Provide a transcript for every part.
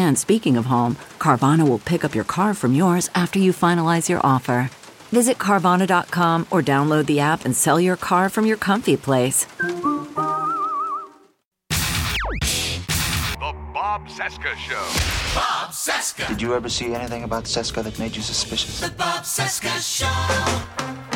And speaking of home, Carvana will pick up your car from yours after you finalize your offer. Visit Carvana.com or download the app and sell your car from your comfy place. The Bob Cesca Show. Bob Cesca. Did you ever see anything about Cesca that made you suspicious? The Bob Cesca Show.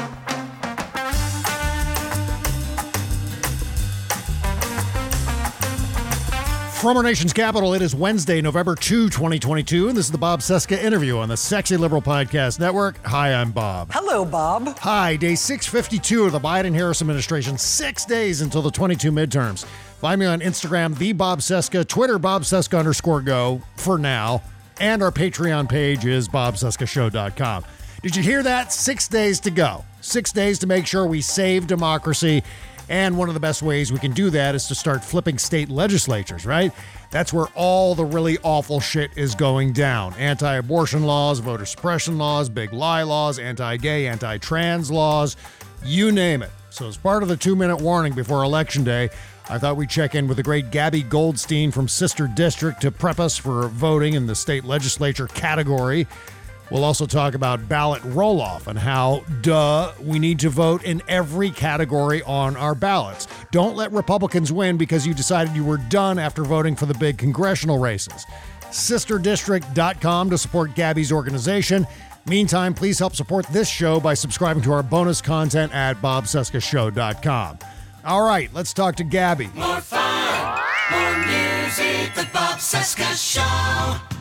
From our nation's capital, it is Wednesday, November 2, 2022, and this is the Bob Cesca interview on the Sexy Liberal Podcast Network. Hi, I'm Bob. Hello, Bob. Hi, day 652 of the Biden Harris administration, six days until the 22 midterms. Find me on Instagram, the Bob Cesca, Twitter, Bob Cesca underscore go for now, and our Patreon page is bobcescashow.com. Did you hear that? Six days to go. Six days to make sure we save democracy and one of the best ways we can do that is to start flipping state legislatures, right? That's where all the really awful shit is going down. Anti abortion laws, voter suppression laws, big lie laws, anti gay, anti trans laws, you name it. So, as part of the two minute warning before Election Day, I thought we'd check in with the great Gaby Goldstein from Sister District to prep us for voting in the state legislature category. We'll also talk about ballot roll off and how, duh, we need to vote in every category on our ballots. Don't let Republicans win because you decided you were done after voting for the big congressional races. SisterDistrict.com to support Gaby's organization. Meantime, please help support this show by subscribing to our bonus content at BobCescaShow.com. All right, let's talk to Gaby. More fun, more music, the Bob Cesca Show.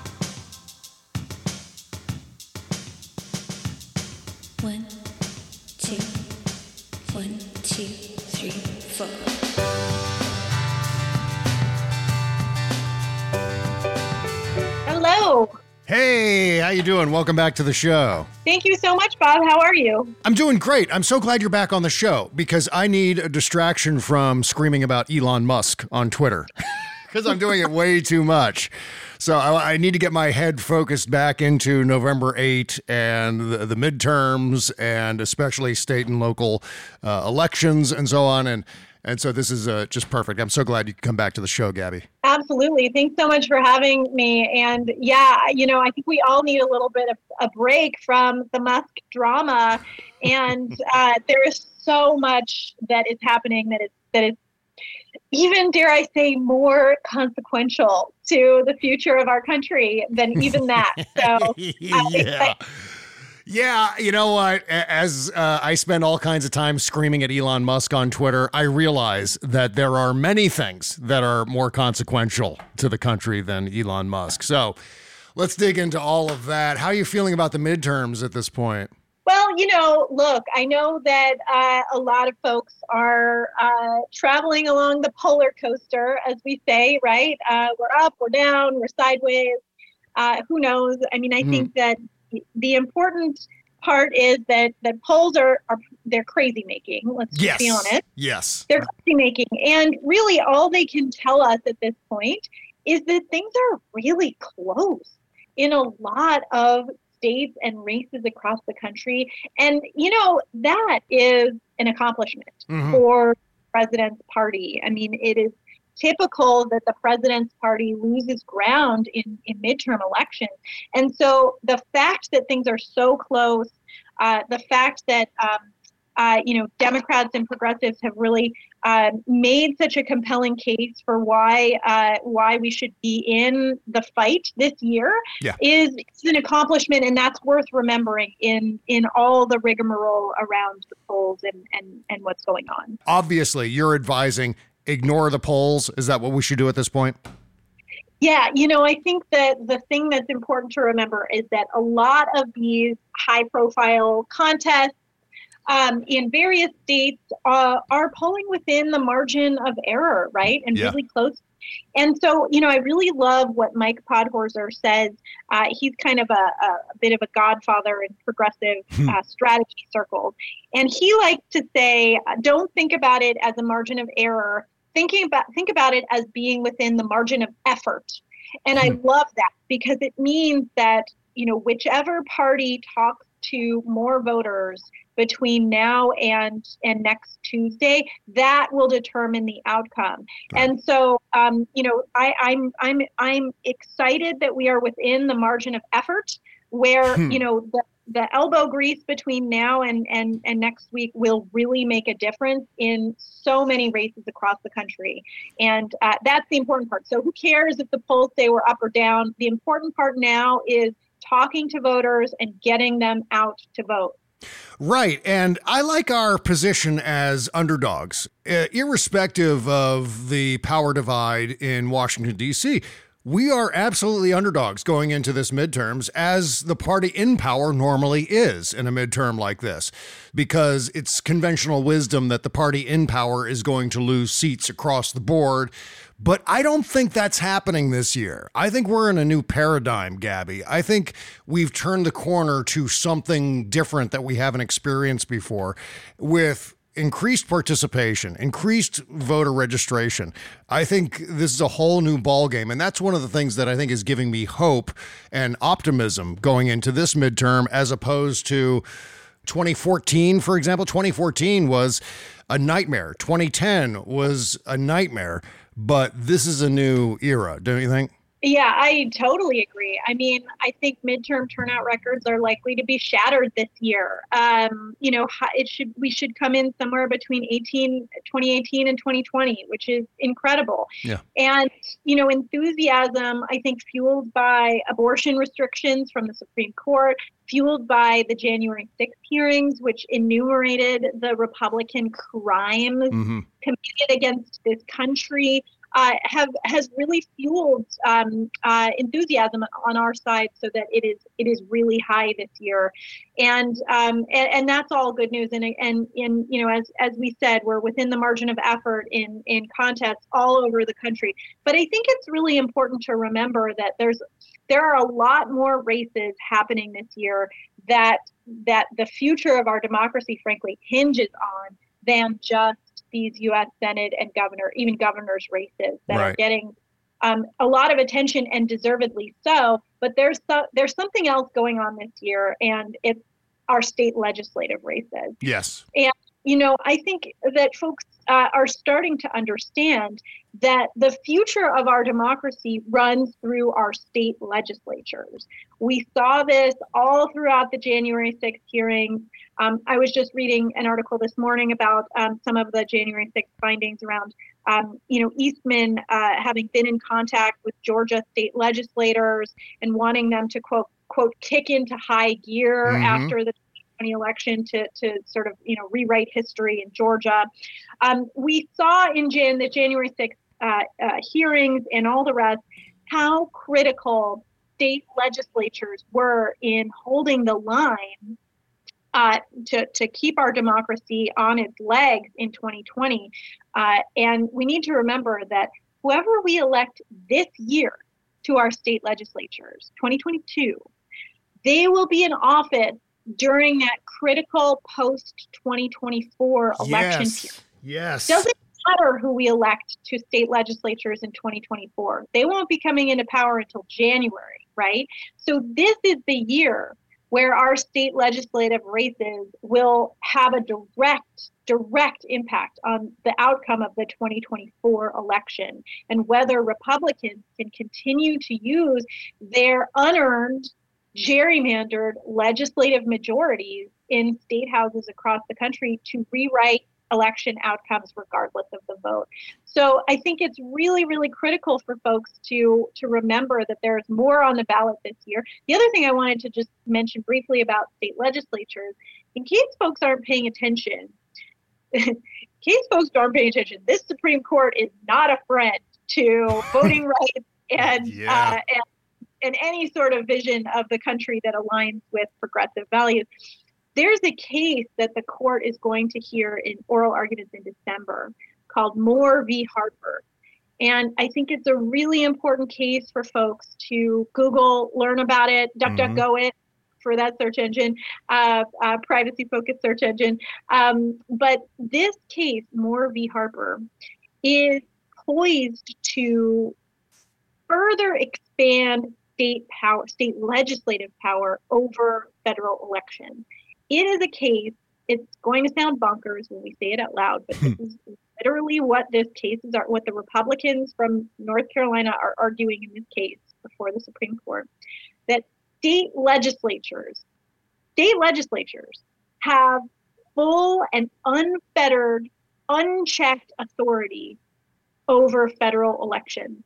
Hello. Hey, how you doing? Welcome back to the show. Thank you so much, Bob. How are you? I'm doing great. I'm so glad you're back on the show because I need a distraction from screaming about Elon Musk on Twitter because I'm doing it way too much. So I, I, need to get my head focused back into November 8 and the, the midterms and especially state and local uh, elections and so on. And and so this is uh, just perfect. I'm so glad you could come back to the show, Gaby. Absolutely. Thanks so much for having me. And yeah, you know, I think we all need a little bit of a break from the Musk drama. And uh, there is so much that is happening that is that is even dare I say more consequential to the future of our country than even that. So yeah. Yeah, you know what? As uh, I spend all kinds of time screaming at Elon Musk on Twitter, I realize that there are many things that are more consequential to the country than Elon Musk. So let's dig into all of that. How are you feeling about the midterms at this point? Well, you know, look, I know that uh, a lot of folks are uh, traveling along the polar coaster, as we say, right? Uh, we're up, we're down, we're sideways. Uh, who knows? I mean, I mm. think that the important part is that that polls are, are they're crazy making. Let's yes. be honest. Yes. They're crazy making. And really all they can tell us at this point is that things are really close in a lot of states and races across the country. And you know, that is an accomplishment mm-hmm. for president's party. I mean, it is typical that the president's party loses ground in, in midterm elections. And so the fact that things are so close, uh, the fact that um, uh, you know Democrats and progressives have really um, made such a compelling case for why uh, why we should be in the fight this year Yeah. is, is an accomplishment, and that's worth remembering in in all the rigmarole around the polls and and and what's going on. Obviously, you're advising ignore the polls. Is that what we should do at this point? Yeah, you know, I think that the thing that's important to remember is that a lot of these high profile contests um, in various states uh, are polling within the margin of error, right? And Yeah. really close. And so, you know, I really love what Mike Podhorzer says. Uh, he's kind of a, a, a bit of a godfather in progressive uh, strategy circles. And he likes to say, don't think about it as a margin of error. Thinking about think about it as being within the margin of effort. And I love that because it means that, you know, whichever party talks to more voters between now and and next Tuesday, that will determine the outcome. And so, um, you know, I, I'm I'm I'm excited that we are within the margin of effort, where Hmm. you know the the elbow grease between now and, and, and next week will really make a difference in so many races across the country. And uh, that's the important part. So, who cares if the polls say we're up or down? The important part now is talking to voters and getting them out to vote. Right. And I like our position as underdogs, uh, irrespective of the power divide in Washington, D.C. We are absolutely underdogs going into this midterms, as the party in power normally is in a midterm like this, because it's conventional wisdom that the party in power is going to lose seats across the board. But I don't think that's happening this year. I think we're in a new paradigm, Gaby. I think we've turned the corner to something different that we haven't experienced before with increased participation, increased voter registration. I think this is a whole new ballgame. And that's one of the things that I think is giving me hope and optimism going into this midterm as opposed to 2014, for example. 2014 was a nightmare. 2010 was a nightmare. But this is a new era, don't you think? Yeah, I totally agree. I mean, I think midterm turnout records are likely to be shattered this year. Um, you know, it should we should come in somewhere between 18, 2018 and 2020, which is incredible. Yeah. And you know, enthusiasm I think fueled by abortion restrictions from the Supreme Court, fueled by the January 6th hearings, which enumerated the Republican crimes Mhm. committed against this country uh, have has really fueled um, uh, enthusiasm on our side, so that it is it is really high this year, and um, and, and that's all good news. And and and you know, as as we said, we're within the margin of effort in in contests all over the country. But I think it's really important to remember that there's there are a lot more races happening this year that that the future of our democracy, frankly, hinges on than just these U.S. Senate and governor, even governor's races that are getting um, a lot of attention and deservedly so. But there's so, there's something else going on this year, and it's our state legislative races. Yes. And, you know, I think that folks uh, are starting to understand that the future of our democracy runs through our state legislatures. We saw this all throughout the January 6th hearings. Um, I was just reading an article this morning about um, some of the January 6th findings around, um, you know, Eastman uh, having been in contact with Georgia state legislators and wanting them to quote, quote, kick into high gear Mhm. after the 2020 election to, to sort of you know rewrite history in Georgia. Um, we saw in Jan the January 6th uh, uh, hearings and all the rest how critical state legislatures were in holding the line uh, to, to keep our democracy on its legs in 2020. Uh, and we need to remember that whoever we elect this year to our state legislatures, 2022, they will be in office during that critical post 2024 election Yes. period. Yes. Doesn't matter who we elect to state legislatures in 2024. They won't be coming into power until January, right? So this is the year where our state legislative races will have a direct direct impact on the outcome of the 2024 election and whether Republicans can continue to use their unearned gerrymandered legislative majorities in state houses across the country to rewrite election outcomes regardless of the vote. So I think it's really, really critical for folks to to remember that there's more on the ballot this year. The other thing I wanted to just mention briefly about state legislatures, in case folks aren't paying attention, in case folks aren't paying attention, this Supreme Court is not a friend to voting rights and, Yeah. uh, and and any sort of vision of the country that aligns with progressive values. There's a case that the court is going to hear in oral arguments in December called Moore v. Harper. And I think it's a really important case for folks to Google, learn about it, DuckDuckGo it for that search engine, uh, uh, privacy focused search engine. Um, but this case, Moore v. Harper, is poised to further expand state power, state legislative power over federal elections. It is a case, it's going to sound bonkers when we say it out loud, but this hmm. is literally what this case is what the Republicans from North Carolina are arguing in this case before the Supreme Court. That state legislatures, state legislatures have full and unfettered, unchecked authority over federal elections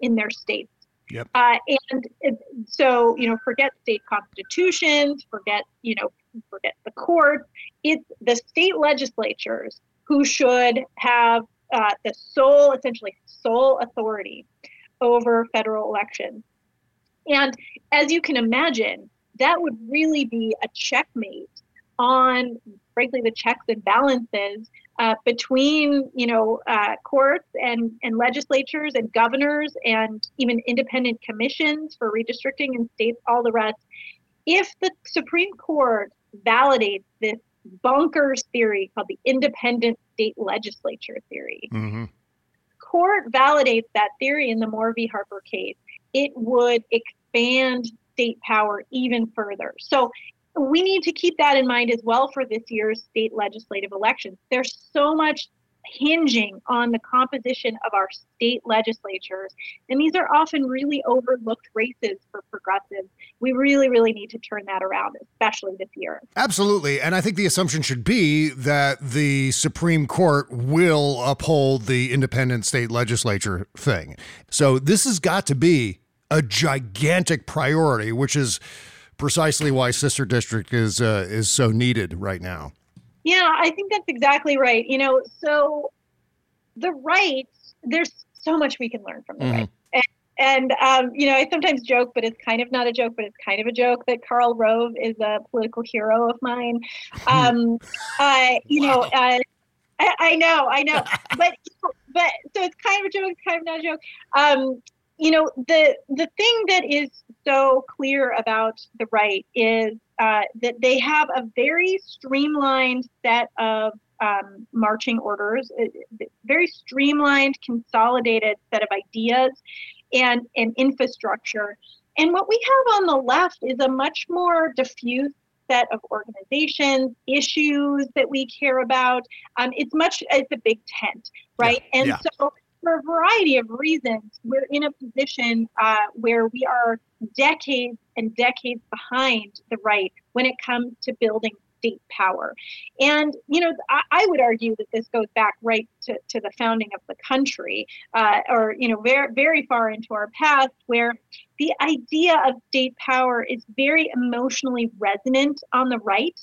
in their states. Yep. Uh, and so, you know, forget state constitutions, forget, you know, forget the courts. It's the state legislatures who should have uh, the sole, essentially, sole authority over federal elections. And as you can imagine, that would really be a checkmate on, frankly, the checks and balances uh, between, you know, uh, courts and, and legislatures and governors and even independent commissions for redistricting in states, all the rest. If the Supreme Court validates this bonkers theory called the independent state legislature theory, Mm-hmm. court validates that theory in the Moore v. Harper case, it would expand state power even further. So we need to keep that in mind as well for this year's state legislative elections. There's so much hinging on the composition of our state legislatures, and these are often really overlooked races for progressives. We really, really need to turn that around, especially this year. Absolutely. And I think the assumption should be that the Supreme Court will uphold the independent state legislature thing. So this has got to be a gigantic priority, which is precisely why Sister District is uh, is so needed right now. Yeah, I think that's exactly right. You know, so the right, there's so much we can learn from the right. And, and um, you know, I sometimes joke, but it's kind of not a joke, but it's kind of a joke that Karl Rove is a political hero of mine. Um, uh, you know, uh, I, I know, I know, but but so it's kind of a joke, it's kind of not a joke. Um, you know, the the thing that is so clear about the right is uh, that they have a very streamlined set of um, marching orders, very streamlined, consolidated set of ideas and, and infrastructure. And what we have on the left is a much more diffuse set of organizations, issues that we care about. Um, it's much, it's a big tent, right? and yeah. so for a variety of reasons, we're in a position uh, where we are decades and decades behind the right when it comes to building state power. And, you know, I, I would argue that this goes back right to, to the founding of the country, uh, or, you know, very, very far into our past, where the idea of state power is very emotionally resonant on the right.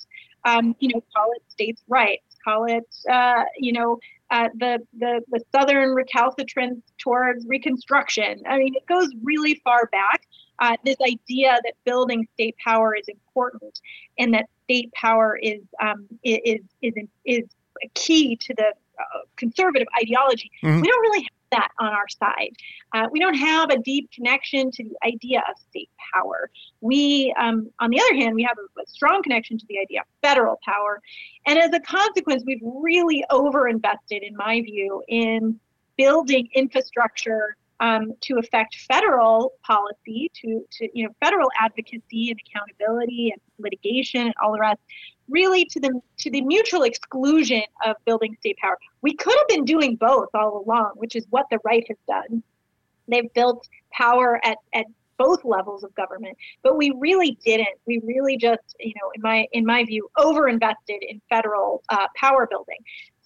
Um, you know, call it states' rights, call it, uh, you know, uh, the, the the southern recalcitrance towards Reconstruction. I mean, it goes really far back. Uh, this idea that building state power is important, and that state power is um, is is is a key to the uh, conservative ideology. Mhm. We don't really have that on our side. Uh, we don't have a deep connection to the idea of state power. We, um, on the other hand, we have a, a strong connection to the idea of federal power. And as a consequence, we've really overinvested, in my view, in building infrastructure um, to affect federal policy, to, to you know federal advocacy and accountability and litigation and all the rest, really to the to the mutual exclusion of building state power. We could have been doing both all along, which is what the right has done. They've built power at, at both levels of government, but we really didn't. We really just, you know, in my in my view, overinvested in federal uh, power building.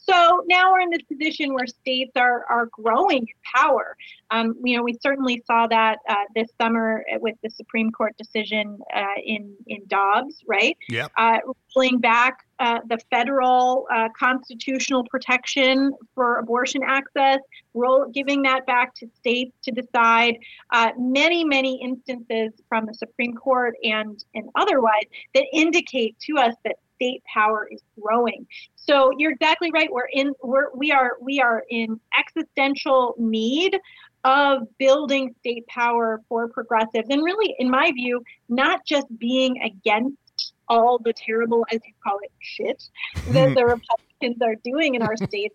So now we're in this position where states are are growing in power. Um, you know, we certainly saw that uh, this summer with the Supreme Court decision uh, in in Dobbs, right? Yep. Uh, rolling back uh, the federal uh, constitutional protection for abortion access, roll, giving that back to states to decide. Uh, many, many instances from the Supreme Court and and otherwise that indicate to us that state power is growing. So you're exactly right. We're in we're we are we are in existential need of building state power for progressives and really in my view not just being against all the terrible as you call it shit that the republicans are doing in our states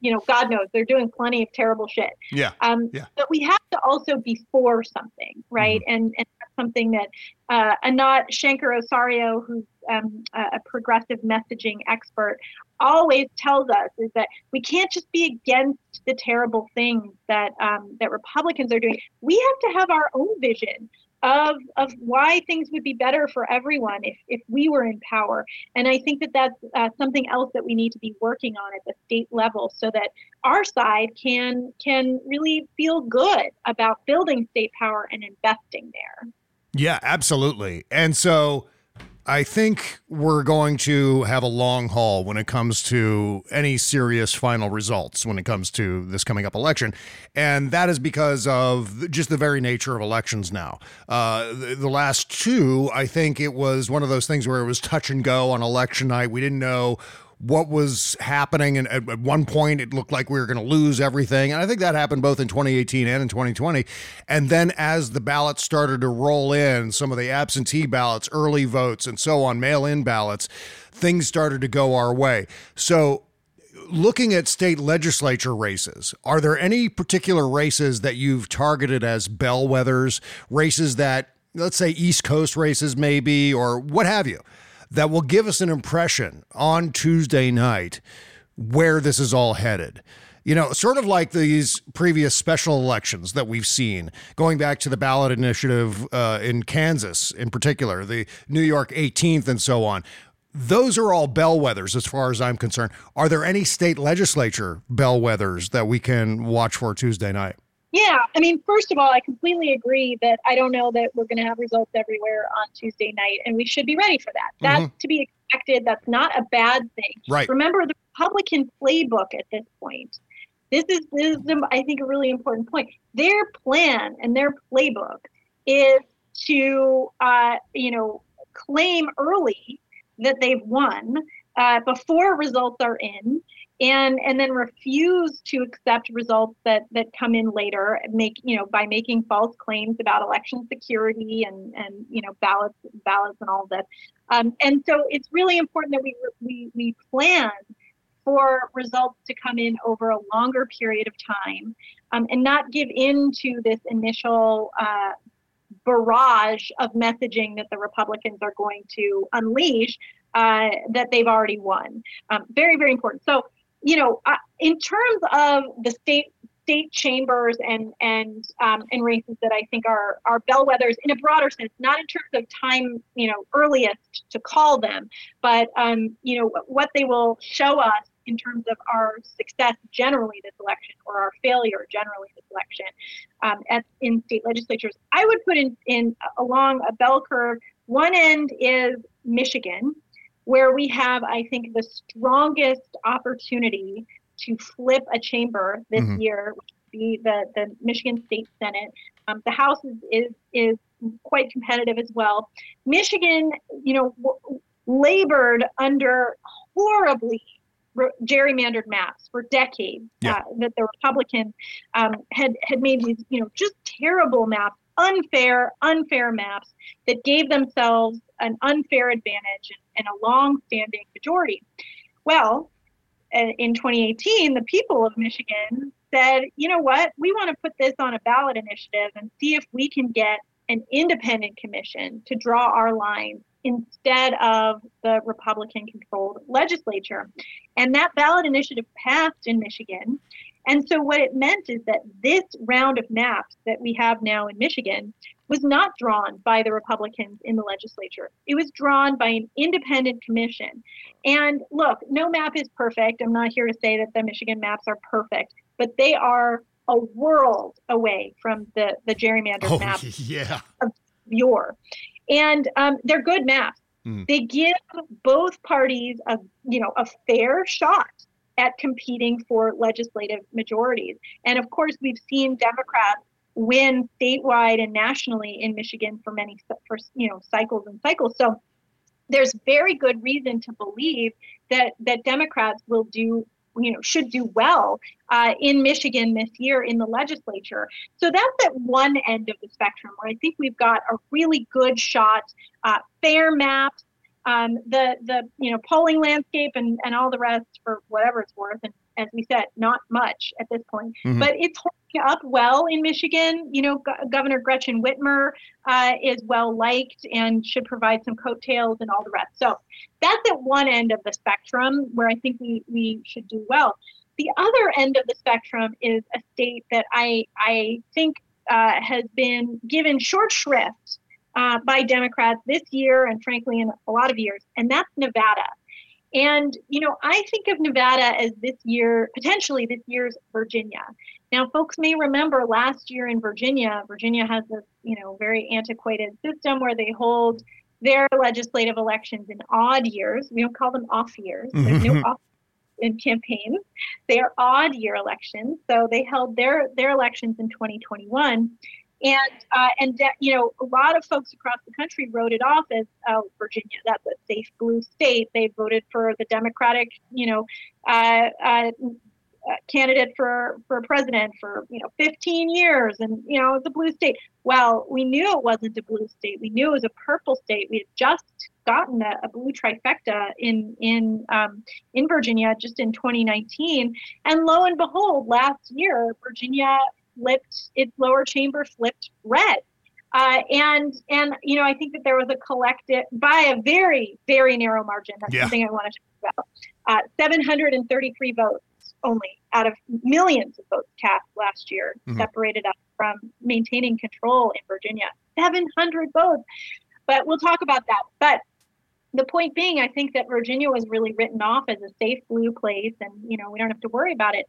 you know god knows they're doing plenty of terrible shit Yeah. um, Yeah. but we have to also be for something right and and that's something that uh, Anat Shankar-Osorio who's um, a progressive messaging expert always tells us is that we can't just be against the terrible things that um, that Republicans are doing. We have to have our own vision of of why things would be better for everyone if if we were in power. And I think that that's uh, something else that we need to be working on at the state level, so that our side can can really feel good about building state power and investing there. Yeah, absolutely. And so I think we're going to have a long haul when it comes to any serious final results when it comes to this coming up election. And that is because of just the very nature of elections now. Uh, the, the last two, I think it was one of those things where it was touch and go on election night. We didn't know what was happening. And at, at one point, it looked like we were going to lose everything. And I think that happened both in 2018 and in 2020. And then as the ballots started to roll in, some of the absentee ballots, early votes, and so on, mail in ballots, things started to go our way. So, looking at state legislature races, are there any particular races that you've targeted as bellwethers, races that, let's say, East Coast races, maybe, or what have you? That will give us an impression on Tuesday night where this is all headed. You know, sort of like these previous special elections that we've seen, going back to the ballot initiative uh, in Kansas in particular, the New York 18th, and so on. Those are all bellwethers as far as I'm concerned. Are there any state legislature bellwethers that we can watch for Tuesday night? Yeah, I mean, first of all, I completely agree that I don't know that we're going to have results everywhere on Tuesday night, and we should be ready for that. That's Mhm. to be expected. That's not a bad thing. Right. Remember the Republican playbook at this point. This is, this is, I think, a really important point. Their plan and their playbook is to, uh, you know, claim early that they've won uh, before results are in and and then refuse to accept results that that come in later make you know by making false claims about election security and and you know ballots ballots and all this um, and so it's really important that we we we plan for results to come in over a longer period of time um, and not give in to this initial uh, barrage of messaging that the Republicans are going to unleash uh, that they've already won. Um, very, very important. So, you know, uh, in terms of the state state chambers and and um, and races that I think are are bellwethers in a broader sense, not in terms of time, you know, earliest to call them, but um, you know what they will show us in terms of our success generally this election or our failure generally this election um, at in state legislatures. I would put in in along a bell curve. One end is Michigan, where we have, I think, the strongest opportunity to flip a chamber this Mhm. year, which would be the, the Michigan State Senate. Um, the House is, is is quite competitive as well. Michigan, you know, w- labored under horribly re- gerrymandered maps for decades. Yeah. Uh, that the Republicans um, had had made these, you know, just terrible maps, unfair, unfair maps that gave themselves an unfair advantage and, a long-standing majority. Well, uh, in 2018, the people of Michigan said, you know what, we want to put this on a ballot initiative and see if we can get an independent commission to draw our lines instead of the Republican controlled legislature. And that ballot initiative passed in Michigan. And so what it meant is that this round of maps that we have now in Michigan was not drawn by the Republicans in the legislature. It was drawn by an independent commission. And look, no map is perfect. I'm not here to say that the Michigan maps are perfect, but they are a world away from the the gerrymandered Oh, map yeah. of yore. And um, they're good maps. Mm. They give both parties a you know a fair shot at competing for legislative majorities. And of course, we've seen Democrats win statewide and nationally in Michigan for many for you know cycles and cycles. So there's very good reason to believe that that Democrats will do you know should do well uh, in Michigan this year in the legislature. So that's at one end of the spectrum where I think we've got a really good shot, uh, fair maps, um, the the you know polling landscape and and all the rest for whatever it's worth. And as we said, not much at this point, Mhm. but it's holding up well in Michigan. You know, Go- Governor Gretchen Whitmer uh, is well liked and should provide some coattails and all the rest. So that's at one end of the spectrum where I think we we should do well. The other end of the spectrum is a state that I I think uh, has been given short shrift uh, by Democrats this year and frankly in a lot of years, and that's Nevada. And you know, I think of Nevada as this year, potentially this year's Virginia. Now, folks may remember last year in Virginia, Virginia has this, you know, very antiquated system where they hold their legislative elections in odd years. We don't call them off years. There's no off in campaigns. They are odd year elections. So they held their their elections in 2021. And uh, and you know a lot of folks across the country wrote it off as oh Virginia that's a safe blue state. They voted for the Democratic you know uh, uh, candidate for for president for you know 15 years and you know it's a blue state. Well we knew it wasn't a blue state. We knew it was a purple state. We had just gotten a, a blue trifecta in in um, in virginia just in 2019 and lo and behold last year virginia flipped its lower chamber flipped red uh, and and you know i think that there was a collective by a very very narrow margin that's Yeah. something i want to talk about uh, 733 votes only out of millions of votes cast last year Mhm. separated us from maintaining control in Virginia. 700 votes. But we'll talk about that. But the point being, I think that Virginia was really written off as a safe blue place and, you know, we don't have to worry about it.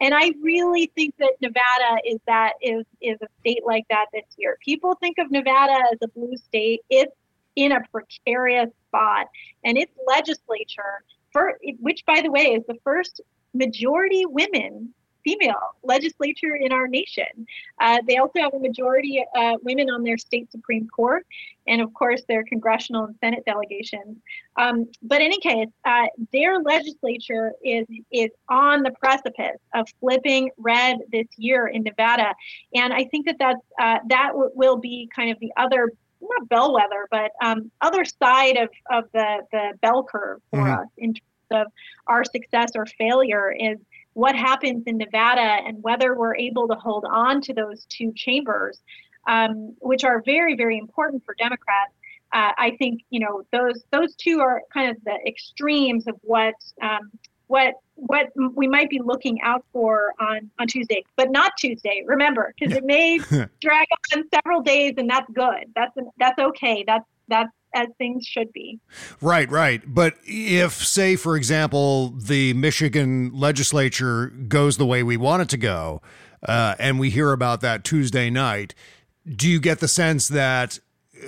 And I really think that Nevada is that is is a state like that this year. People think of Nevada as a blue state. It's in a precarious spot, and its legislature, for which by the way is the first majority women female legislature in our nation. Uh, they also have a majority uh, women on their state supreme court, and of course their congressional and senate delegations. Um, but in any case, uh, their legislature is is on the precipice of flipping red this year in Nevada, and I think that that's uh, that w- will be kind of the other. Not bellwether, but um, other side of, of the, the bell curve for Mhm. us in terms of our success or failure is what happens in Nevada and whether we're able to hold on to those two chambers, um, which are very, very important for Democrats. Uh, I think you know those those two are kind of the extremes of what um, what what we might be looking out for on on Tuesday, but not Tuesday. Remember, because it may drag on several days, and that's good. That's that's okay. That's that's as things should be. Right, right. But if, say, for example, the Michigan legislature goes the way we want it to go, uh, and we hear about that Tuesday night, do you get the sense that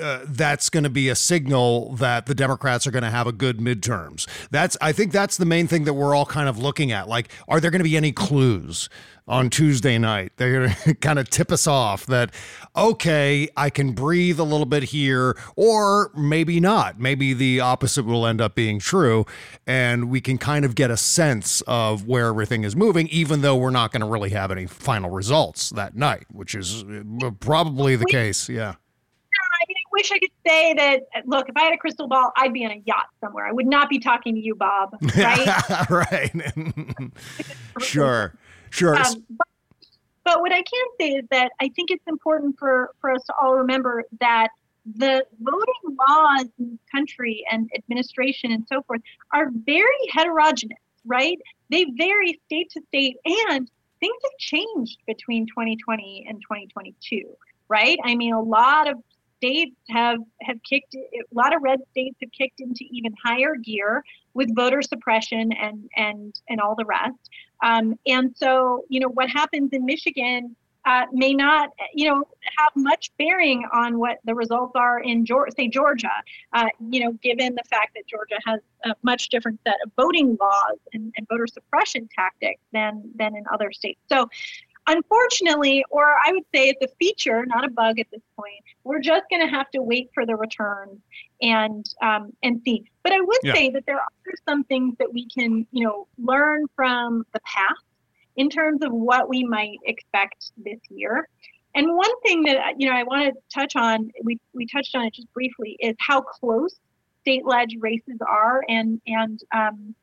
uh, that's going to be a signal that the Democrats are going to have a good midterms? That's, I think, that's the main thing that we're all kind of looking at. Like, are there going to be any clues? On Tuesday night, they're going to kind of tip us off that, okay, I can breathe a little bit here, or maybe not. Maybe the opposite will end up being true. And we can kind of get a sense of where everything is moving, even though we're not going to really have any final results that night, which is uh, probably the case. Yeah. I mean, I wish I could say that. Look, if I had a crystal ball, I'd be on a yacht somewhere. I would not be talking to you, Bob. Right? right. sure. Sure. Um, but, but what I can say is that I think it's important for, for us to all remember that the voting laws in this country and administration and so forth are very heterogeneous, right? They vary state to state and things have changed between 2020 and 2022, right? I mean, a lot of states have have kicked a lot of red states have kicked into even higher gear with voter suppression and and and all the rest. Um, and so, you know, what happens in Michigan uh, may not, you know, have much bearing on what the results are in, Georgia, say, Georgia. Uh, you know, given the fact that Georgia has a much different set of voting laws and, and voter suppression tactics than than in other states. So, unfortunately, or I would say it's a feature, not a bug at this point. We're just going to have to wait for the returns and um, and see. But I would Yeah. say that there are some things that we can, you know, learn from the past in terms of what we might expect this year. And one thing that you know I want to touch on, we we touched on it just briefly, is how close state ledge races are, and and um,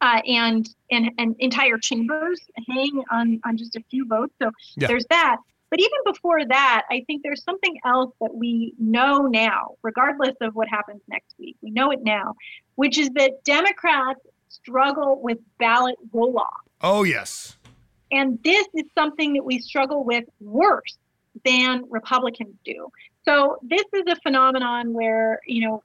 uh, and and and entire chambers hang on on just a few votes. So Yeah. there's that. But even before that, I think there's something else that we know now, regardless of what happens next week. We know it now, which is that Democrats struggle with ballot roll off. Oh, yes. And this is something that we struggle with worse than Republicans do. So this is a phenomenon where, you know,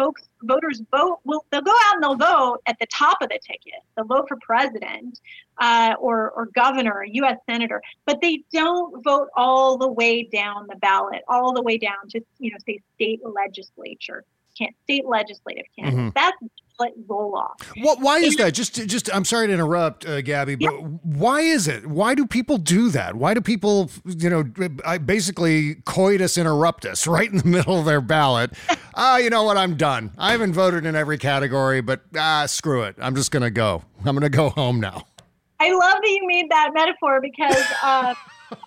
folks, voters vote, will they'll go out and they'll vote at the top of the ticket. They'll vote for president uh, or, or governor or U.S. senator, but they don't vote all the way down the ballot, all the way down to, you know, say state legislature, can't state legislative candidates. That's roll off. What? Why is that? Just, just. I'm sorry to interrupt, uh, Gaby, but why is it? Why do people do that? Why do people, you know, I basically coitus interruptus right in the middle of their ballot? Ah, you know what? I'm done. I haven't voted in every category, but ah, screw it. I'm just gonna go. I'm gonna go home now. I love that you made that metaphor because uh,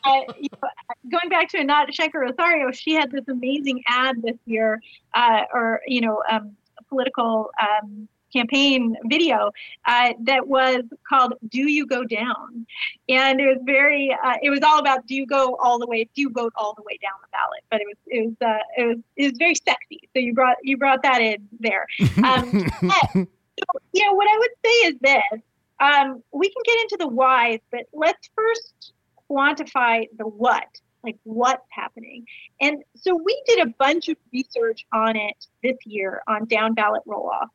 uh, you know, going back to Anat Shankar-Osorio, she had this amazing ad this year, uh, or you know, um, political um, campaign video uh, that was called "Do You Go Down," and it was very. Uh, it was all about do you go all the way, do you vote all the way down the ballot? But it was it was uh, it was it was very sexy. So you brought you brought that in there. Um, but, so, you know what I would say is this um, we can get into the whys, but let's first quantify the what, like what's happening. And so we did a bunch of research on it this year on down ballot roll off,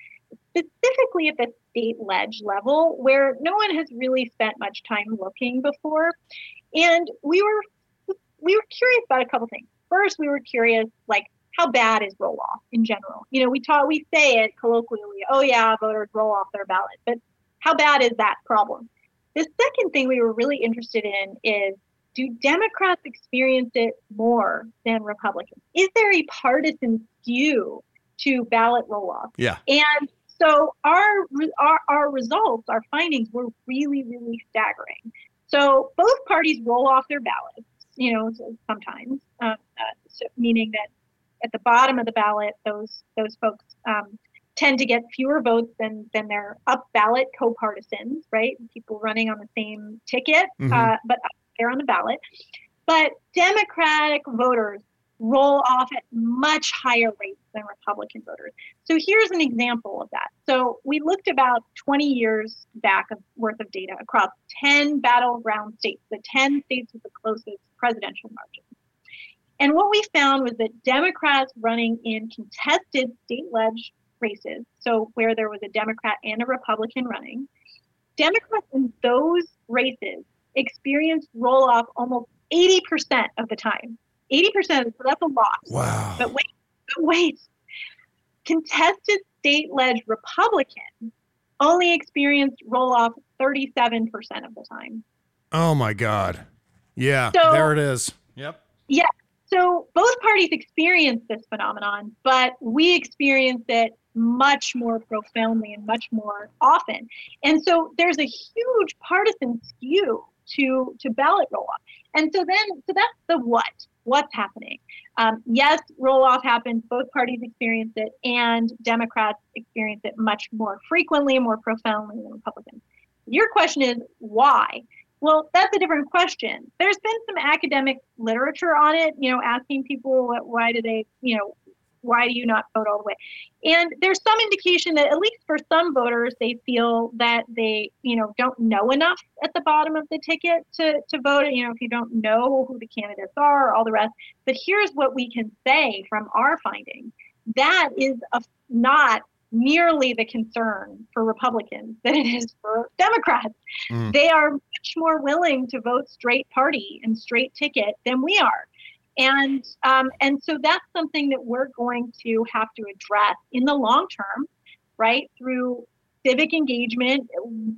specifically at the state ledge level, where no one has really spent much time looking before. And we were we were curious about a couple things. First, we were curious, like how bad is roll off in general? You know, we talk, we say it colloquially, oh yeah, voters roll off their ballot, but how bad is that problem? The second thing we were really interested in is do Democrats experience it more than Republicans? Is there a partisan skew to ballot roll off? Yeah. And so our, our our results, our findings were really, really staggering. So both parties roll off their ballots, you know, sometimes, uh, uh, so meaning that at the bottom of the ballot, those those folks um, tend to get fewer votes than than their up ballot co-partisans, right? People running on the same ticket, Mhm. uh, but up there on the ballot. But Democratic voters roll off at much higher rates than Republican voters. So here's an example of that. So we looked about 20 years back of worth of data across 10 battleground states, the 10 states with the closest presidential margins. And what we found was that Democrats running in contested state ledge races, so where there was a Democrat and a Republican running, Democrats in those races experienced roll off almost 80% of the time. 80%, so that's a lot. Wow. But wait, but wait. Contested state led Republicans only experienced roll off 37% of the time. Oh my God. Yeah. So- there it is. Yep. Yeah. So both parties experienced this phenomenon, but we experienced it much more profoundly and much more often. And so there's a huge partisan skew to to ballot roll off. And so then so that's the what. What's happening? Um, yes, roll off happens. Both parties experience it, and Democrats experience it much more frequently more profoundly than Republicans. Your question is why? Well, that's a different question. There's been some academic literature on it, you know, asking people why do they, you know, why do you not vote all the way? And there's some indication that at least for some voters, they feel that they, you know, don't know enough at the bottom of the ticket to, to vote. You know, if you don't know who the candidates are, all the rest. But here's what we can say from our findings. That is a, not nearly the concern for Republicans that it is for Democrats. Mm. They are much more willing to vote straight party and straight ticket than we are. And um, and so that's something that we're going to have to address in the long term, right? Through civic engagement,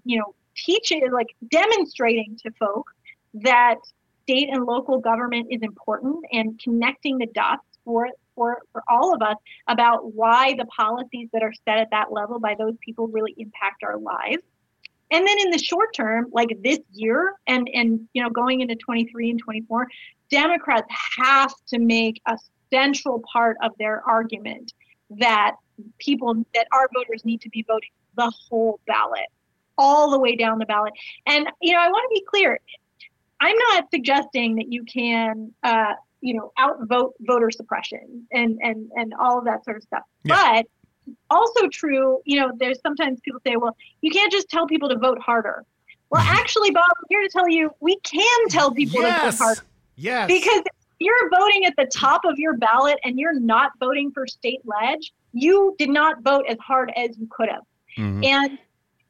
you know, teaching like demonstrating to folk that state and local government is important and connecting the dots for for for all of us about why the policies that are set at that level by those people really impact our lives and then in the short term like this year and and you know going into 23 and 24 democrats have to make a central part of their argument that people that our voters need to be voting the whole ballot all the way down the ballot and you know i want to be clear i'm not suggesting that you can uh, you know outvote voter suppression and and and all of that sort of stuff yeah. but also true you know there's sometimes people say well you can't just tell people to vote harder well mm-hmm. actually bob i'm here to tell you we can tell people yes. to vote harder yes because you're voting at the top of your ballot and you're not voting for state ledge you did not vote as hard as you could have mm-hmm. and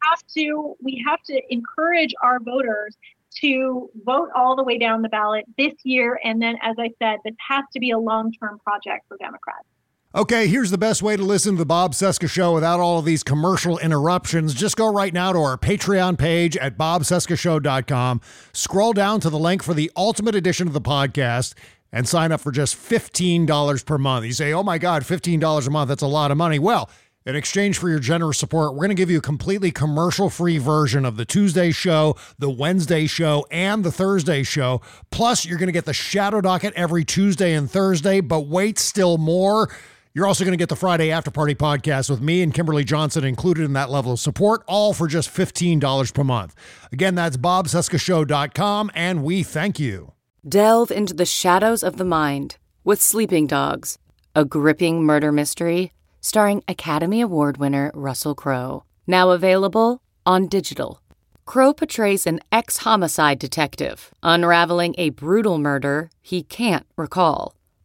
have to we have to encourage our voters to vote all the way down the ballot this year. And then, as I said, this has to be a long term project for Democrats. Okay, here's the best way to listen to the Bob Cesca Show without all of these commercial interruptions. Just go right now to our Patreon page at bobcescashow.com. Scroll down to the link for the ultimate edition of the podcast and sign up for just $15 per month. You say, oh my God, $15 a month, that's a lot of money. Well, in exchange for your generous support, we're going to give you a completely commercial free version of the Tuesday show, the Wednesday show, and the Thursday show. Plus, you're going to get the Shadow Docket every Tuesday and Thursday. But wait, still more. You're also going to get the Friday After Party podcast with me and Kimberly Johnson included in that level of support, all for just $15 per month. Again, that's bobcescashow.com, and we thank you. Delve into the shadows of the mind with Sleeping Dogs, a gripping murder mystery starring Academy Award winner Russell Crowe. Now available on digital. Crowe portrays an ex homicide detective unraveling a brutal murder he can't recall.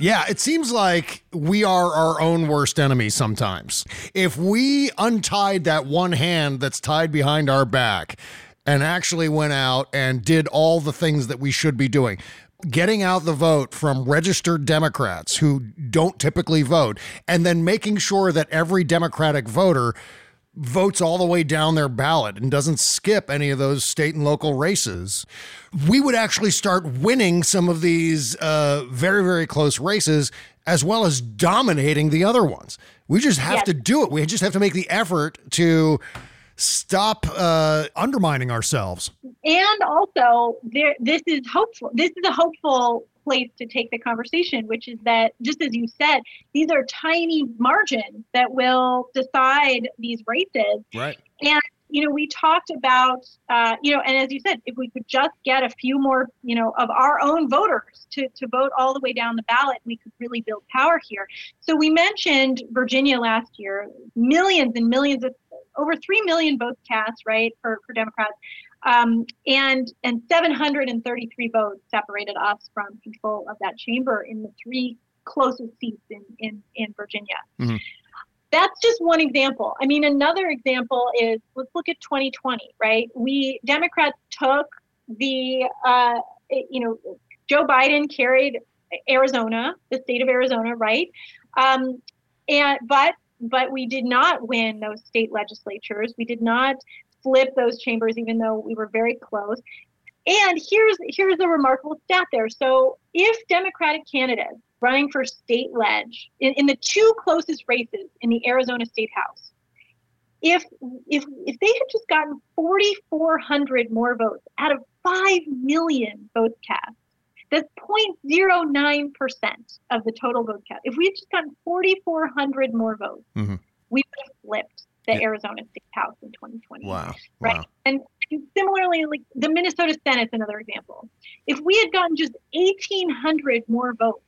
Yeah, it seems like we are our own worst enemy sometimes. If we untied that one hand that's tied behind our back and actually went out and did all the things that we should be doing, getting out the vote from registered Democrats who don't typically vote, and then making sure that every Democratic voter votes all the way down their ballot and doesn't skip any of those state and local races, we would actually start winning some of these uh, very, very close races as well as dominating the other ones. We just have yes. to do it. We just have to make the effort to stop uh, undermining ourselves. And also, there, this is hopeful. This is a hopeful place to take the conversation, which is that, just as you said, these are tiny margins that will decide these races. Right. And you know, we talked about, uh, you know, and as you said, if we could just get a few more, you know, of our own voters to, to vote all the way down the ballot, we could really build power here. So we mentioned Virginia last year, millions and millions of, over 3 million votes cast, right, for, for Democrats. Um, and and 733 votes separated us from control of that chamber in the three closest seats in in, in Virginia. Mm-hmm. that's just one example. I mean, another example is let's look at 2020, right? We Democrats took the, uh, you know, Joe Biden carried Arizona, the state of Arizona, right? Um, and but but we did not win those state legislatures. We did not flip those chambers, even though we were very close. And here's here's a remarkable stat there. So if Democratic candidates running for state ledge in, in the two closest races in the Arizona State House, if if if they had just gotten 4,400 more votes out of 5 million votes cast, that's 0.09% of the total vote cast. If we had just gotten 4,400 more votes, mm-hmm. we would have flipped the yeah. Arizona State House in 2020. Wow. Right. Wow. And similarly, like the Minnesota Senate's another example. If we had gotten just 1,800 more votes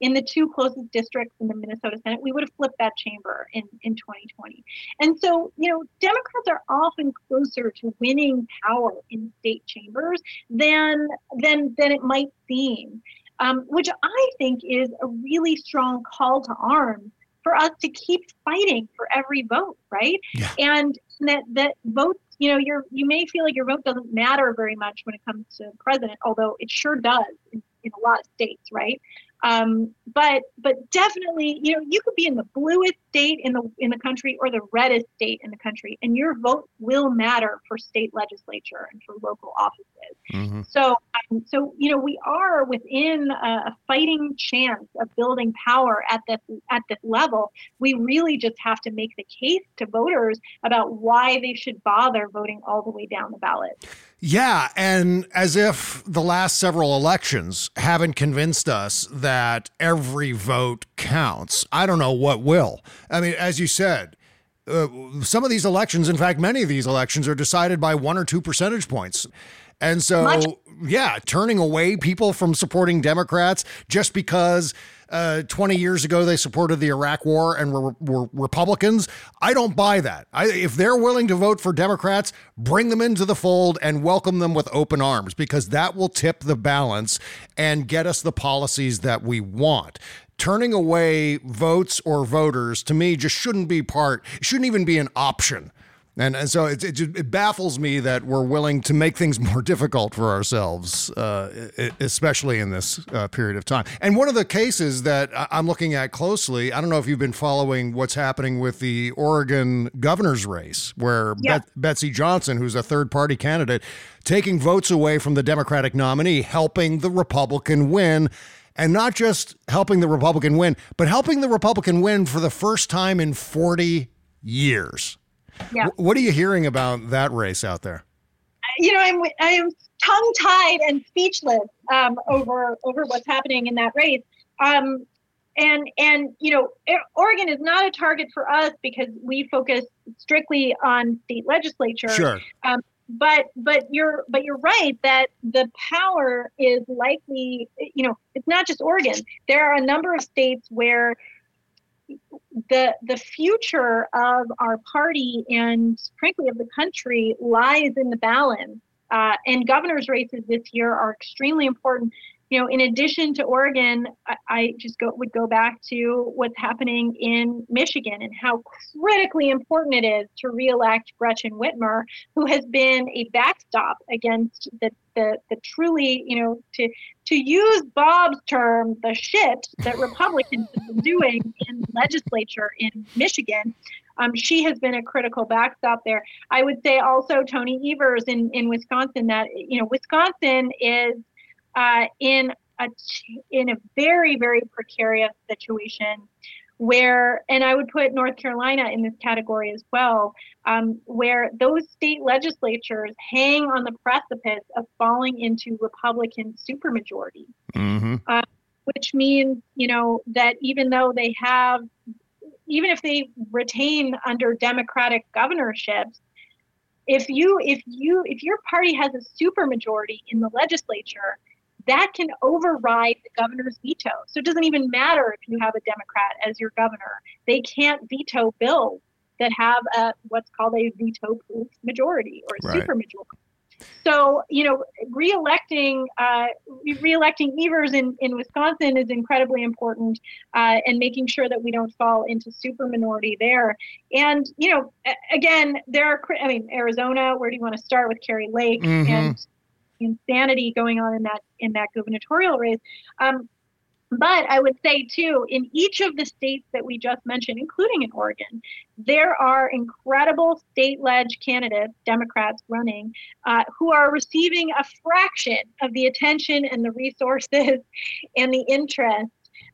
in the two closest districts in the Minnesota Senate, we would have flipped that chamber in, in 2020. And so, you know, Democrats are often closer to winning power in state chambers than than than it might seem, um, which I think is a really strong call to arms for us to keep fighting for every vote, right? Yeah. And that that vote, you know, your you may feel like your vote doesn't matter very much when it comes to president, although it sure does in, in a lot of states, right? Um, but but definitely, you know, you could be in the bluest state in the in the country or the reddest state in the country, and your vote will matter for state legislature and for local offices. Mm-hmm. So um, so you know, we are within a, a fighting chance of building power at this at this level. We really just have to make the case to voters about why they should bother voting all the way down the ballot. Yeah, and as if the last several elections haven't convinced us that every vote counts. I don't know what will. I mean, as you said, uh, some of these elections, in fact, many of these elections are decided by one or two percentage points. And so, Much- yeah, turning away people from supporting Democrats just because uh, 20 years ago they supported the Iraq War and were, were Republicans. I don't buy that. I, if they're willing to vote for Democrats, bring them into the fold and welcome them with open arms because that will tip the balance and get us the policies that we want turning away votes or voters to me just shouldn't be part shouldn't even be an option and, and so it, it, it, baffles me that we're willing to make things more difficult for ourselves, uh, especially in this uh, period of time. And one of the cases that I'm looking at closely, I don't know if you've been following what's happening with the Oregon governor's race, where yeah. Bet- Betsy Johnson, who's a third party candidate, taking votes away from the Democratic nominee, helping the Republican win and not just helping the Republican win, but helping the Republican win for the first time in 40 years. Yeah. What are you hearing about that race out there? You know, I'm I am tongue tied and speechless um, over over what's happening in that race. Um, and and you know, Oregon is not a target for us because we focus strictly on state legislature. Sure. Um, but but you're but you're right that the power is likely. You know, it's not just Oregon. There are a number of states where the the future of our party and frankly of the country lies in the balance. Uh, and governor's races this year are extremely important. You know, in addition to Oregon, I, I just go would go back to what's happening in Michigan and how critically important it is to reelect Gretchen Whitmer, who has been a backstop against the the, the truly, you know, to to use Bob's term, the shit that Republicans have been doing in the legislature in Michigan. Um, she has been a critical backstop there. I would say also Tony Evers in, in Wisconsin that, you know, Wisconsin is uh, in a in a very, very precarious situation where, and I would put North Carolina in this category as well, um, where those state legislatures hang on the precipice of falling into Republican supermajority, mm-hmm. uh, which means, you know, that even though they have, even if they retain under Democratic governorships, if you if you if your party has a supermajority in the legislature, that can override the governor's veto. So it doesn't even matter if you have a Democrat as your governor. They can't veto bills that have a what's called a veto proof majority or a right. supermajority. So, you know, reelecting uh, reelecting Evers in, in Wisconsin is incredibly important, uh, and making sure that we don't fall into super minority there. And you know, again, there are. I mean, Arizona. Where do you want to start with Kari Lake Mhm. and insanity going on in that in that gubernatorial race? Um, but I would say, too, in each of the states that we just mentioned, including in Oregon, there are incredible state led candidates, Democrats running, uh, who are receiving a fraction of the attention and the resources and the interest.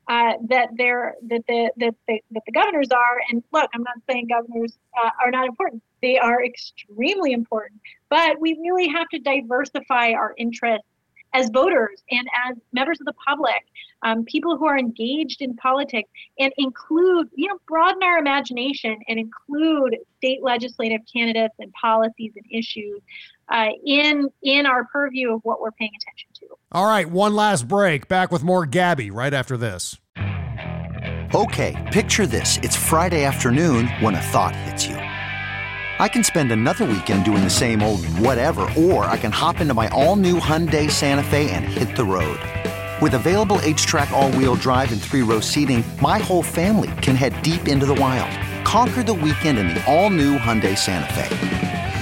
Uh, that they're that the that the that the governors are, and look, I'm not saying governors uh, are not important. They are extremely important, but we really have to diversify our interests as voters and as members of the public, um, people who are engaged in politics, and include, you know, broaden our imagination and include state legislative candidates and policies and issues uh, in in our purview of what we're paying attention to. All right, one last break. Back with more Gaby right after this. Okay, picture this. It's Friday afternoon when a thought hits you. I can spend another weekend doing the same old whatever, or I can hop into my all new Hyundai Santa Fe and hit the road. With available H track, all wheel drive, and three row seating, my whole family can head deep into the wild. Conquer the weekend in the all new Hyundai Santa Fe.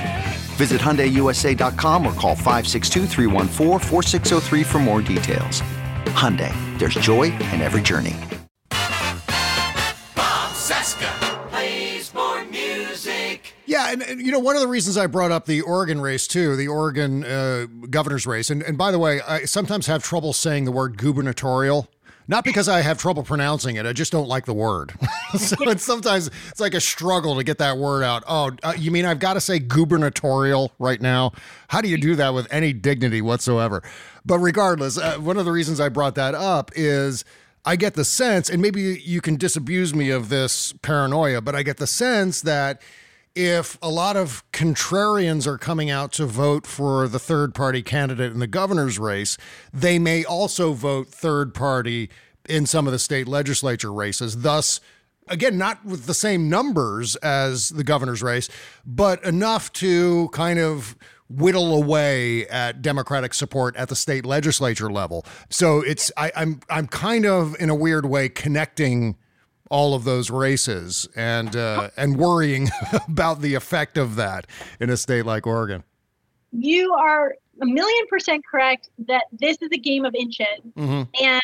Visit HyundaiUSA.com or call 562-314-4603 for more details. Hyundai, there's joy in every journey. Bob Cesca plays more music. Yeah, and, and, you know, one of the reasons I brought up the Oregon race too, the Oregon uh, governor's race, and, and by the way, I sometimes have trouble saying the word gubernatorial. Not because I have trouble pronouncing it, I just don't like the word. so it's sometimes it's like a struggle to get that word out. Oh, uh, you mean I've got to say gubernatorial right now? How do you do that with any dignity whatsoever? But regardless, uh, one of the reasons I brought that up is I get the sense, and maybe you can disabuse me of this paranoia, but I get the sense that if a lot of contrarians are coming out to vote for the third party candidate in the governor's race, they may also vote third party in some of the state legislature races. Thus, again, not with the same numbers as the governor's race, but enough to kind of whittle away at Democratic support at the state legislature level. So it's I, I'm I'm kind of in a weird way connecting all of those races and uh, and worrying about the effect of that in a state like Oregon. You are a million percent correct that this is a game of inches. Mm-hmm. and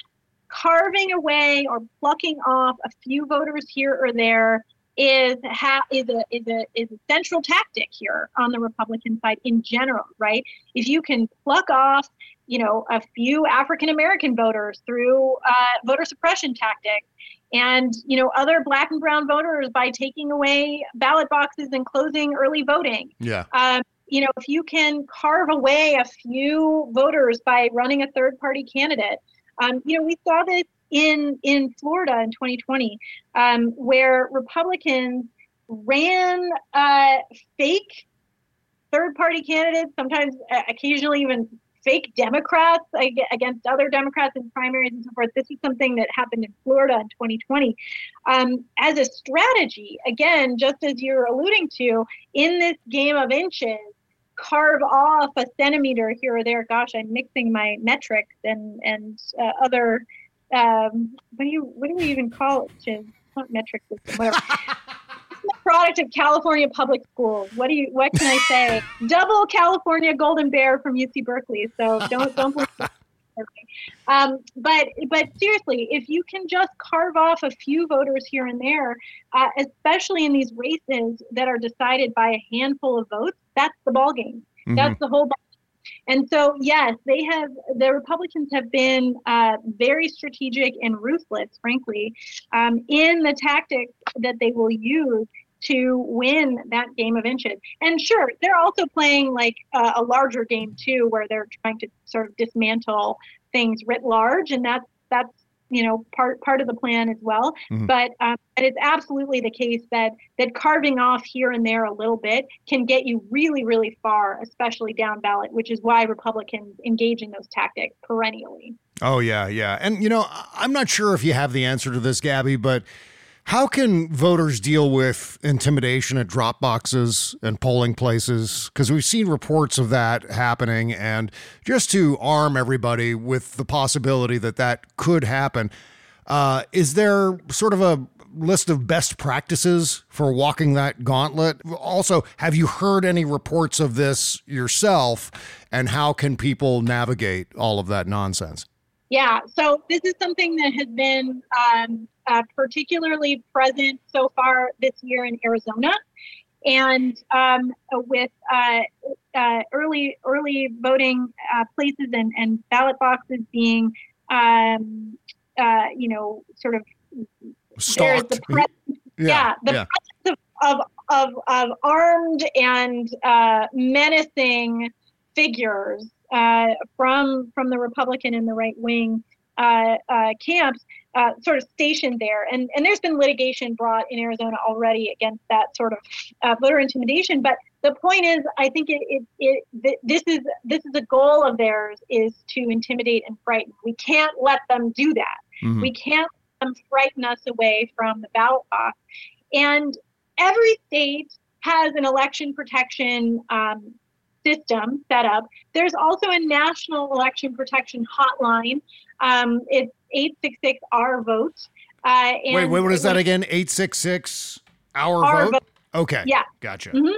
carving away or plucking off a few voters here or there is ha- is a is a is a central tactic here on the Republican side in general, right? If you can pluck off, you know, a few African American voters through uh, voter suppression tactics, and you know other Black and Brown voters by taking away ballot boxes and closing early voting, Yeah. um, you know, if you can carve away a few voters by running a third party candidate, um, you know, we saw this in in Florida in 2020, um, where Republicans ran uh, fake third party candidates, sometimes uh, occasionally even fake Democrats against other Democrats in primaries and so forth. This is something that happened in Florida in 2020. Um, as a strategy, again, just as you're alluding to, in this game of inches, carve off a centimeter here or there. Gosh, I'm mixing my metrics and and uh, other. Um, what do you what do we even call it? Not metric system, whatever. Product of California public schools. What do you? What can I say? Double California Golden Bear from UC Berkeley. So don't don't. believe. Um, but but seriously, if you can just carve off a few voters here and there, uh, especially in these races that are decided by a handful of votes, that's the ball game. That's the whole. Ball. And so, yes, they have. The Republicans have been uh, very strategic and ruthless, frankly, um, in the tactics that they will use to win that game of inches. And sure, they're also playing like uh, a larger game too, where they're trying to sort of dismantle things writ large, and that's that's you know part part of the plan as well. Mm-hmm. But um, but it's absolutely the case that that carving off here and there a little bit can get you really really far, especially down ballot, which is why Republicans engage in those tactics perennially. Oh, yeah, yeah. And, you know, I'm not sure if you have the answer to this, Gaby, but how can voters deal with intimidation at drop boxes and polling places? Because we've seen reports of that happening. And just to arm everybody with the possibility that that could happen, uh, is there sort of a list of best practices for walking that gauntlet? Also, have you heard any reports of this yourself? And how can people navigate all of that nonsense? Yeah, so this is something that has been um, uh, particularly present so far this year in Arizona, and um, with uh, uh, early early voting uh, places and, and ballot boxes being, um, uh, you know, sort of the Stalked. presence, Yeah, yeah, the yeah. presence of, of, of, of armed and uh, menacing figures uh, from from the Republican and the right wing uh, uh, camps, uh, sort of stationed there. And and there's been litigation brought in Arizona already against that sort of uh, voter intimidation. But the point is, I think it, it, it th- this is this is a goal of theirs is to intimidate and frighten. We can't let them do that. Mhm. We can't let them frighten us away from the ballot box. And every state has an election protection um, system set up. There's also a national election protection hotline. Um, it's 866 our vote. Uh, Wait, wait, what is that again? 866 our, Our vote? vote. Okay. Yeah. Gotcha. Mhm.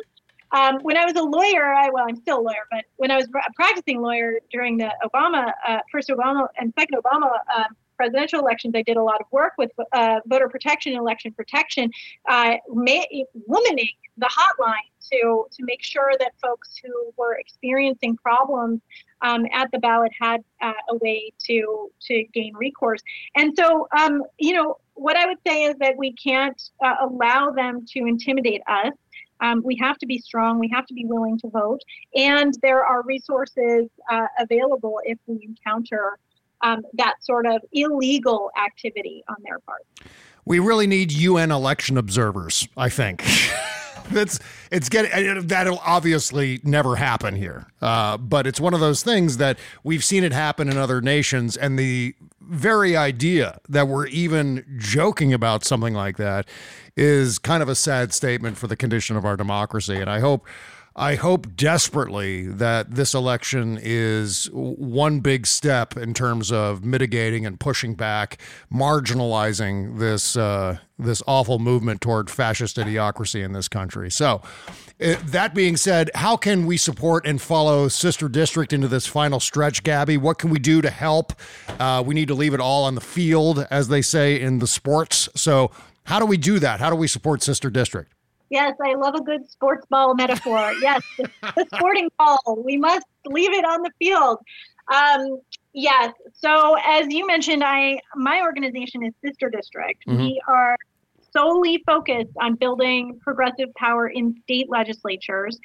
Um, when I was a lawyer, I well, I'm still a lawyer, but when I was a practicing lawyer during the Obama, uh, first Obama and second Obama um, presidential elections, I did a lot of work with uh, voter protection and election protection, uh, ma- womaning the hotline to to make sure that folks who were experiencing problems um, at the ballot had uh, a way to to gain recourse. And so, um, you know, what I would say is that we can't uh, allow them to intimidate us. Um, we have to be strong. We have to be willing to vote. And there are resources uh, available if we encounter um, that sort of illegal activity on their part. We really need UN election observers, I think. That's it's getting that'll obviously never happen here, uh, but it's one of those things that we've seen it happen in other nations, and the very idea that we're even joking about something like that is kind of a sad statement for the condition of our democracy. And I hope I hope desperately that this election is one big step in terms of mitigating and pushing back, marginalizing this uh, this awful movement toward fascist idiocracy in this country. So, uh, that being said, how can we support and follow Sister District into this final stretch, Gaby? What can we do to help? Uh, we need to leave it all on the field, as they say in the sports. So, how do we do that? How do we support Sister District? Yes, I love a good sports ball metaphor. Yes, the, the sporting ball. We must leave it on the field. Um, yes. So as you mentioned, I my organization is Sister District. Mhm. We are solely focused on building progressive power in state legislatures.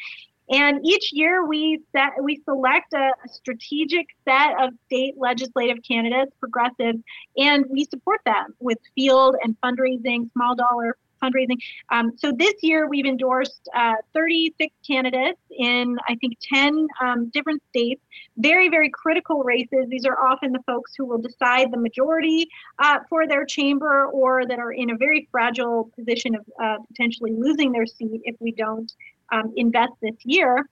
And each year we set, we select a, a strategic set of state legislative candidates, progressives, and we support them with field and fundraising, small dollar fundraising. Um, so this year we've endorsed uh, 36 candidates in I think 10 um, different states. Very very critical races. These are often the folks who will decide the majority uh, for their chamber, or that are in a very fragile position of uh, potentially losing their seat if we don't. Um, invest this year,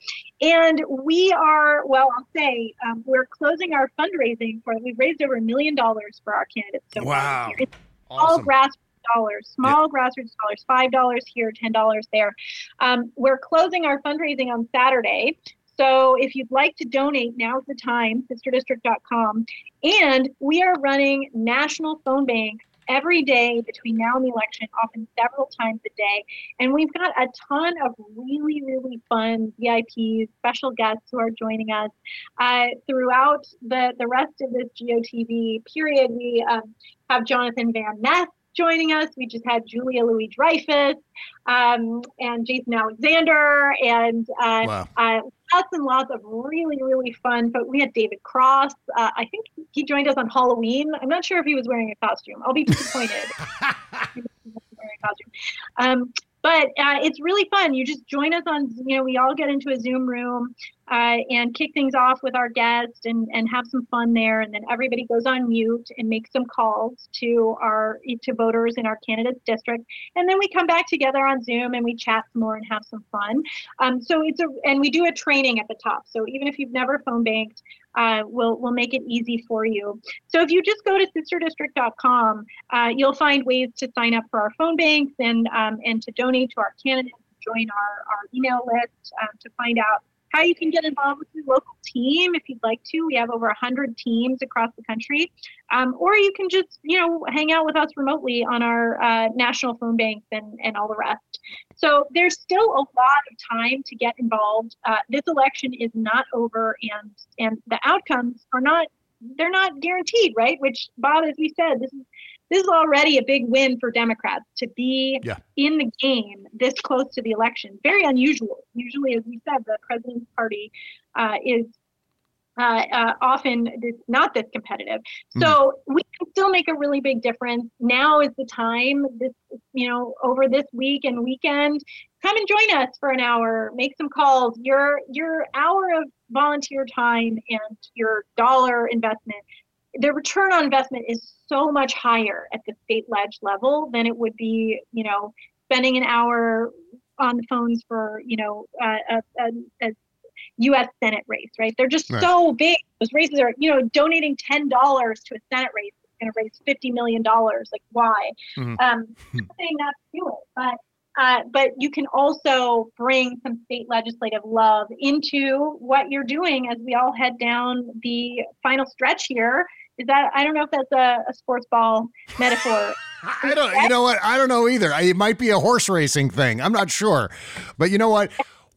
and we are well. I'll say um, we're closing our fundraising for. We've raised over a million dollars for our candidates so Wow. year. All grassroots dollars, small grassroots dollars, five dollars here, ten dollars there. Um, we're closing our fundraising on Saturday. So if you'd like to donate, now's the time, sisterdistrict.com. And we are running national phone banks every day between now and the election, often several times a day. And we've got a ton of really, really fun VIPs, special guests who are joining us uh, throughout the, the rest of this GOTV period. We um, have Jonathan Van Ness joining us. We just had Julia Louis Dreyfus um, and Jason Alexander and uh, Wow. uh, lots and lots of really, really fun. But we had David Cross. Uh, I think he joined us on Halloween. I'm not sure if he was wearing a costume. I'll be disappointed. He wasn't wearing a costume. Um, but uh, it's really fun. You just join us on, you know, we all get into a Zoom room uh, and kick things off with our guest and, and have some fun there. And then everybody goes on mute and makes some calls to our to voters in our candidates district. And then we come back together on Zoom and we chat some more and have some fun. Um, so it's a and we do a training at the top. So even if you've never phone banked, uh, we'll we'll make it easy for you. So if you just go to sisterdistrict.com, uh, you'll find ways to sign up for our phone banks and um, and to donate to our candidates, join our, our email list um, to find out how you can get involved with your local team if you'd like to. We have over 100 teams across the country. Um, or you can just, you know, hang out with us remotely on our uh, national phone banks and, and all the rest. So there's still a lot of time to get involved. Uh, this election is not over and and the outcomes are not they're not guaranteed, right? Which Bob, as we said, this is this is already a big win for Democrats to be Yeah. in the game this close to the election. Very unusual. Usually, as we said, the president's party uh, is uh, uh, often this, not this competitive. So we can still make a really big difference. Now is the time. This, you know, over this week and weekend, come and join us for an hour. Make some calls. Your your hour of volunteer time and your dollar investment. The return on investment is so much higher at the state ledge level than it would be, you know, spending an hour on the phones for, you know, uh, a, a, a U.S. Senate race, right? They're just Right. so big. Those races are, you know, donating ten dollars to a Senate race is going to raise fifty million dollars. Like, why? Mhm. Um, saying not to do it, but uh, but you can also bring some state legislative love into what you're doing as we all head down the final stretch here. Is that I don't know if that's a, a sports ball metaphor. I don't. You know what? I don't know either. I, it might be a horse racing thing. I'm not sure. But you know what?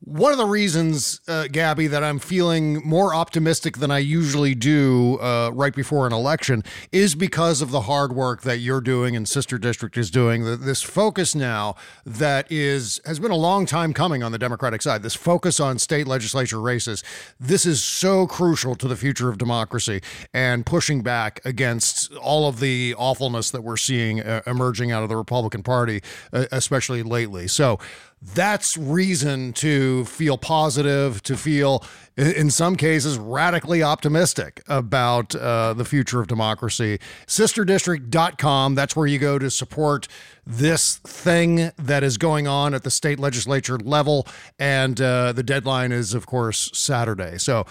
One of the reasons, uh, Gaby, that I'm feeling more optimistic than I usually do uh, right before an election is because of the hard work that you're doing and Sister District is doing. Th- This focus now that is has been a long time coming on the Democratic side. This focus on state legislature races. This is so crucial to the future of democracy and pushing back against all of the awfulness that we're seeing uh, emerging out of the Republican Party, uh, especially lately. So that's reason to feel positive, to feel, in some cases, radically optimistic about uh, the future of democracy. Sisterdistrict.com, that's where you go to support this thing that is going on at the state legislature level. And uh, the deadline is, of course, Saturday. So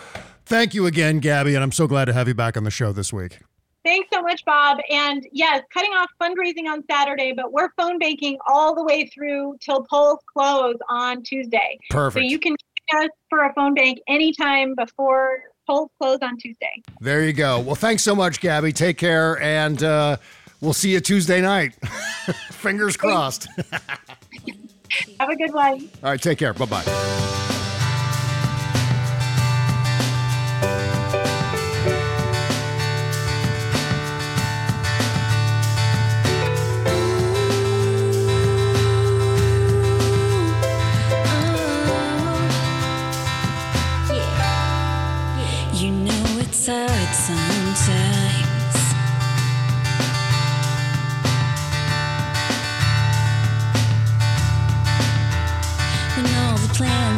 thank you again, Gaby. And I'm so glad to have you back on the show this week. Thanks so much, Bob. And yes, cutting off fundraising on Saturday, but we're phone banking all the way through till polls close on Tuesday. Perfect. So you can join us for a phone bank anytime before polls close on Tuesday. There you go. Well, thanks so much, Gaby. Take care, and uh, we'll see you Tuesday night. Fingers crossed. Have a good one. All right, take care. Bye bye.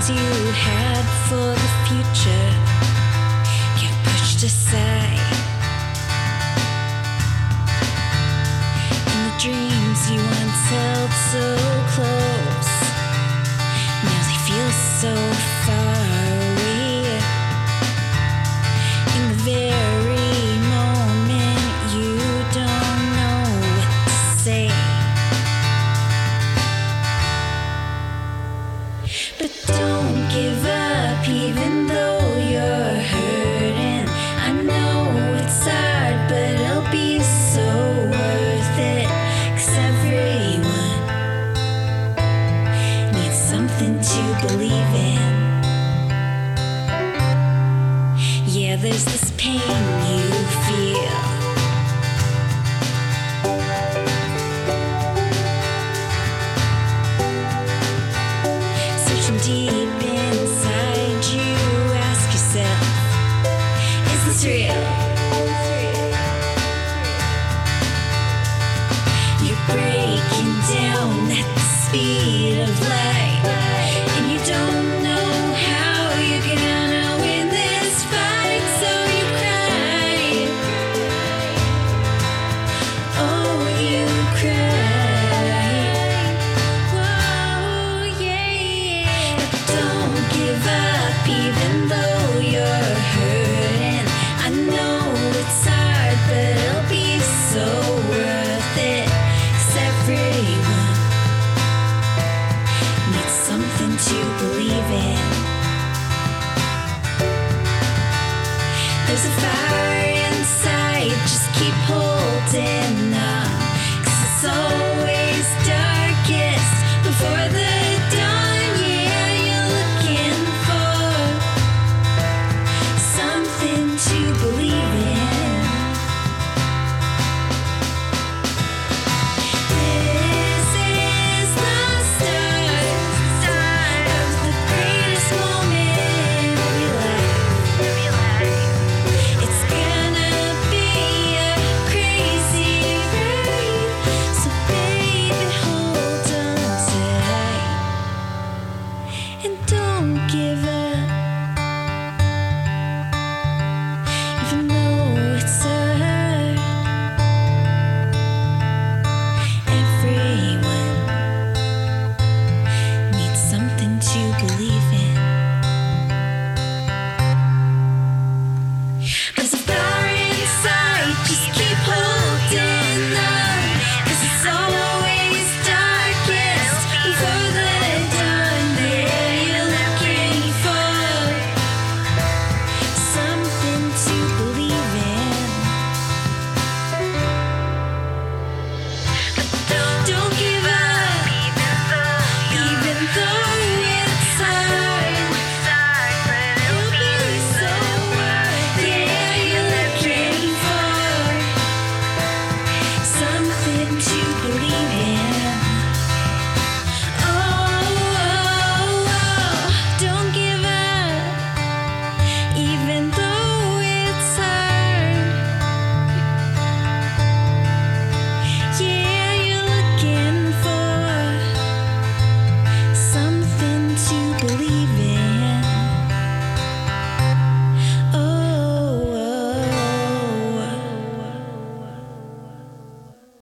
You had for the future get pushed aside. And the dreams you once held so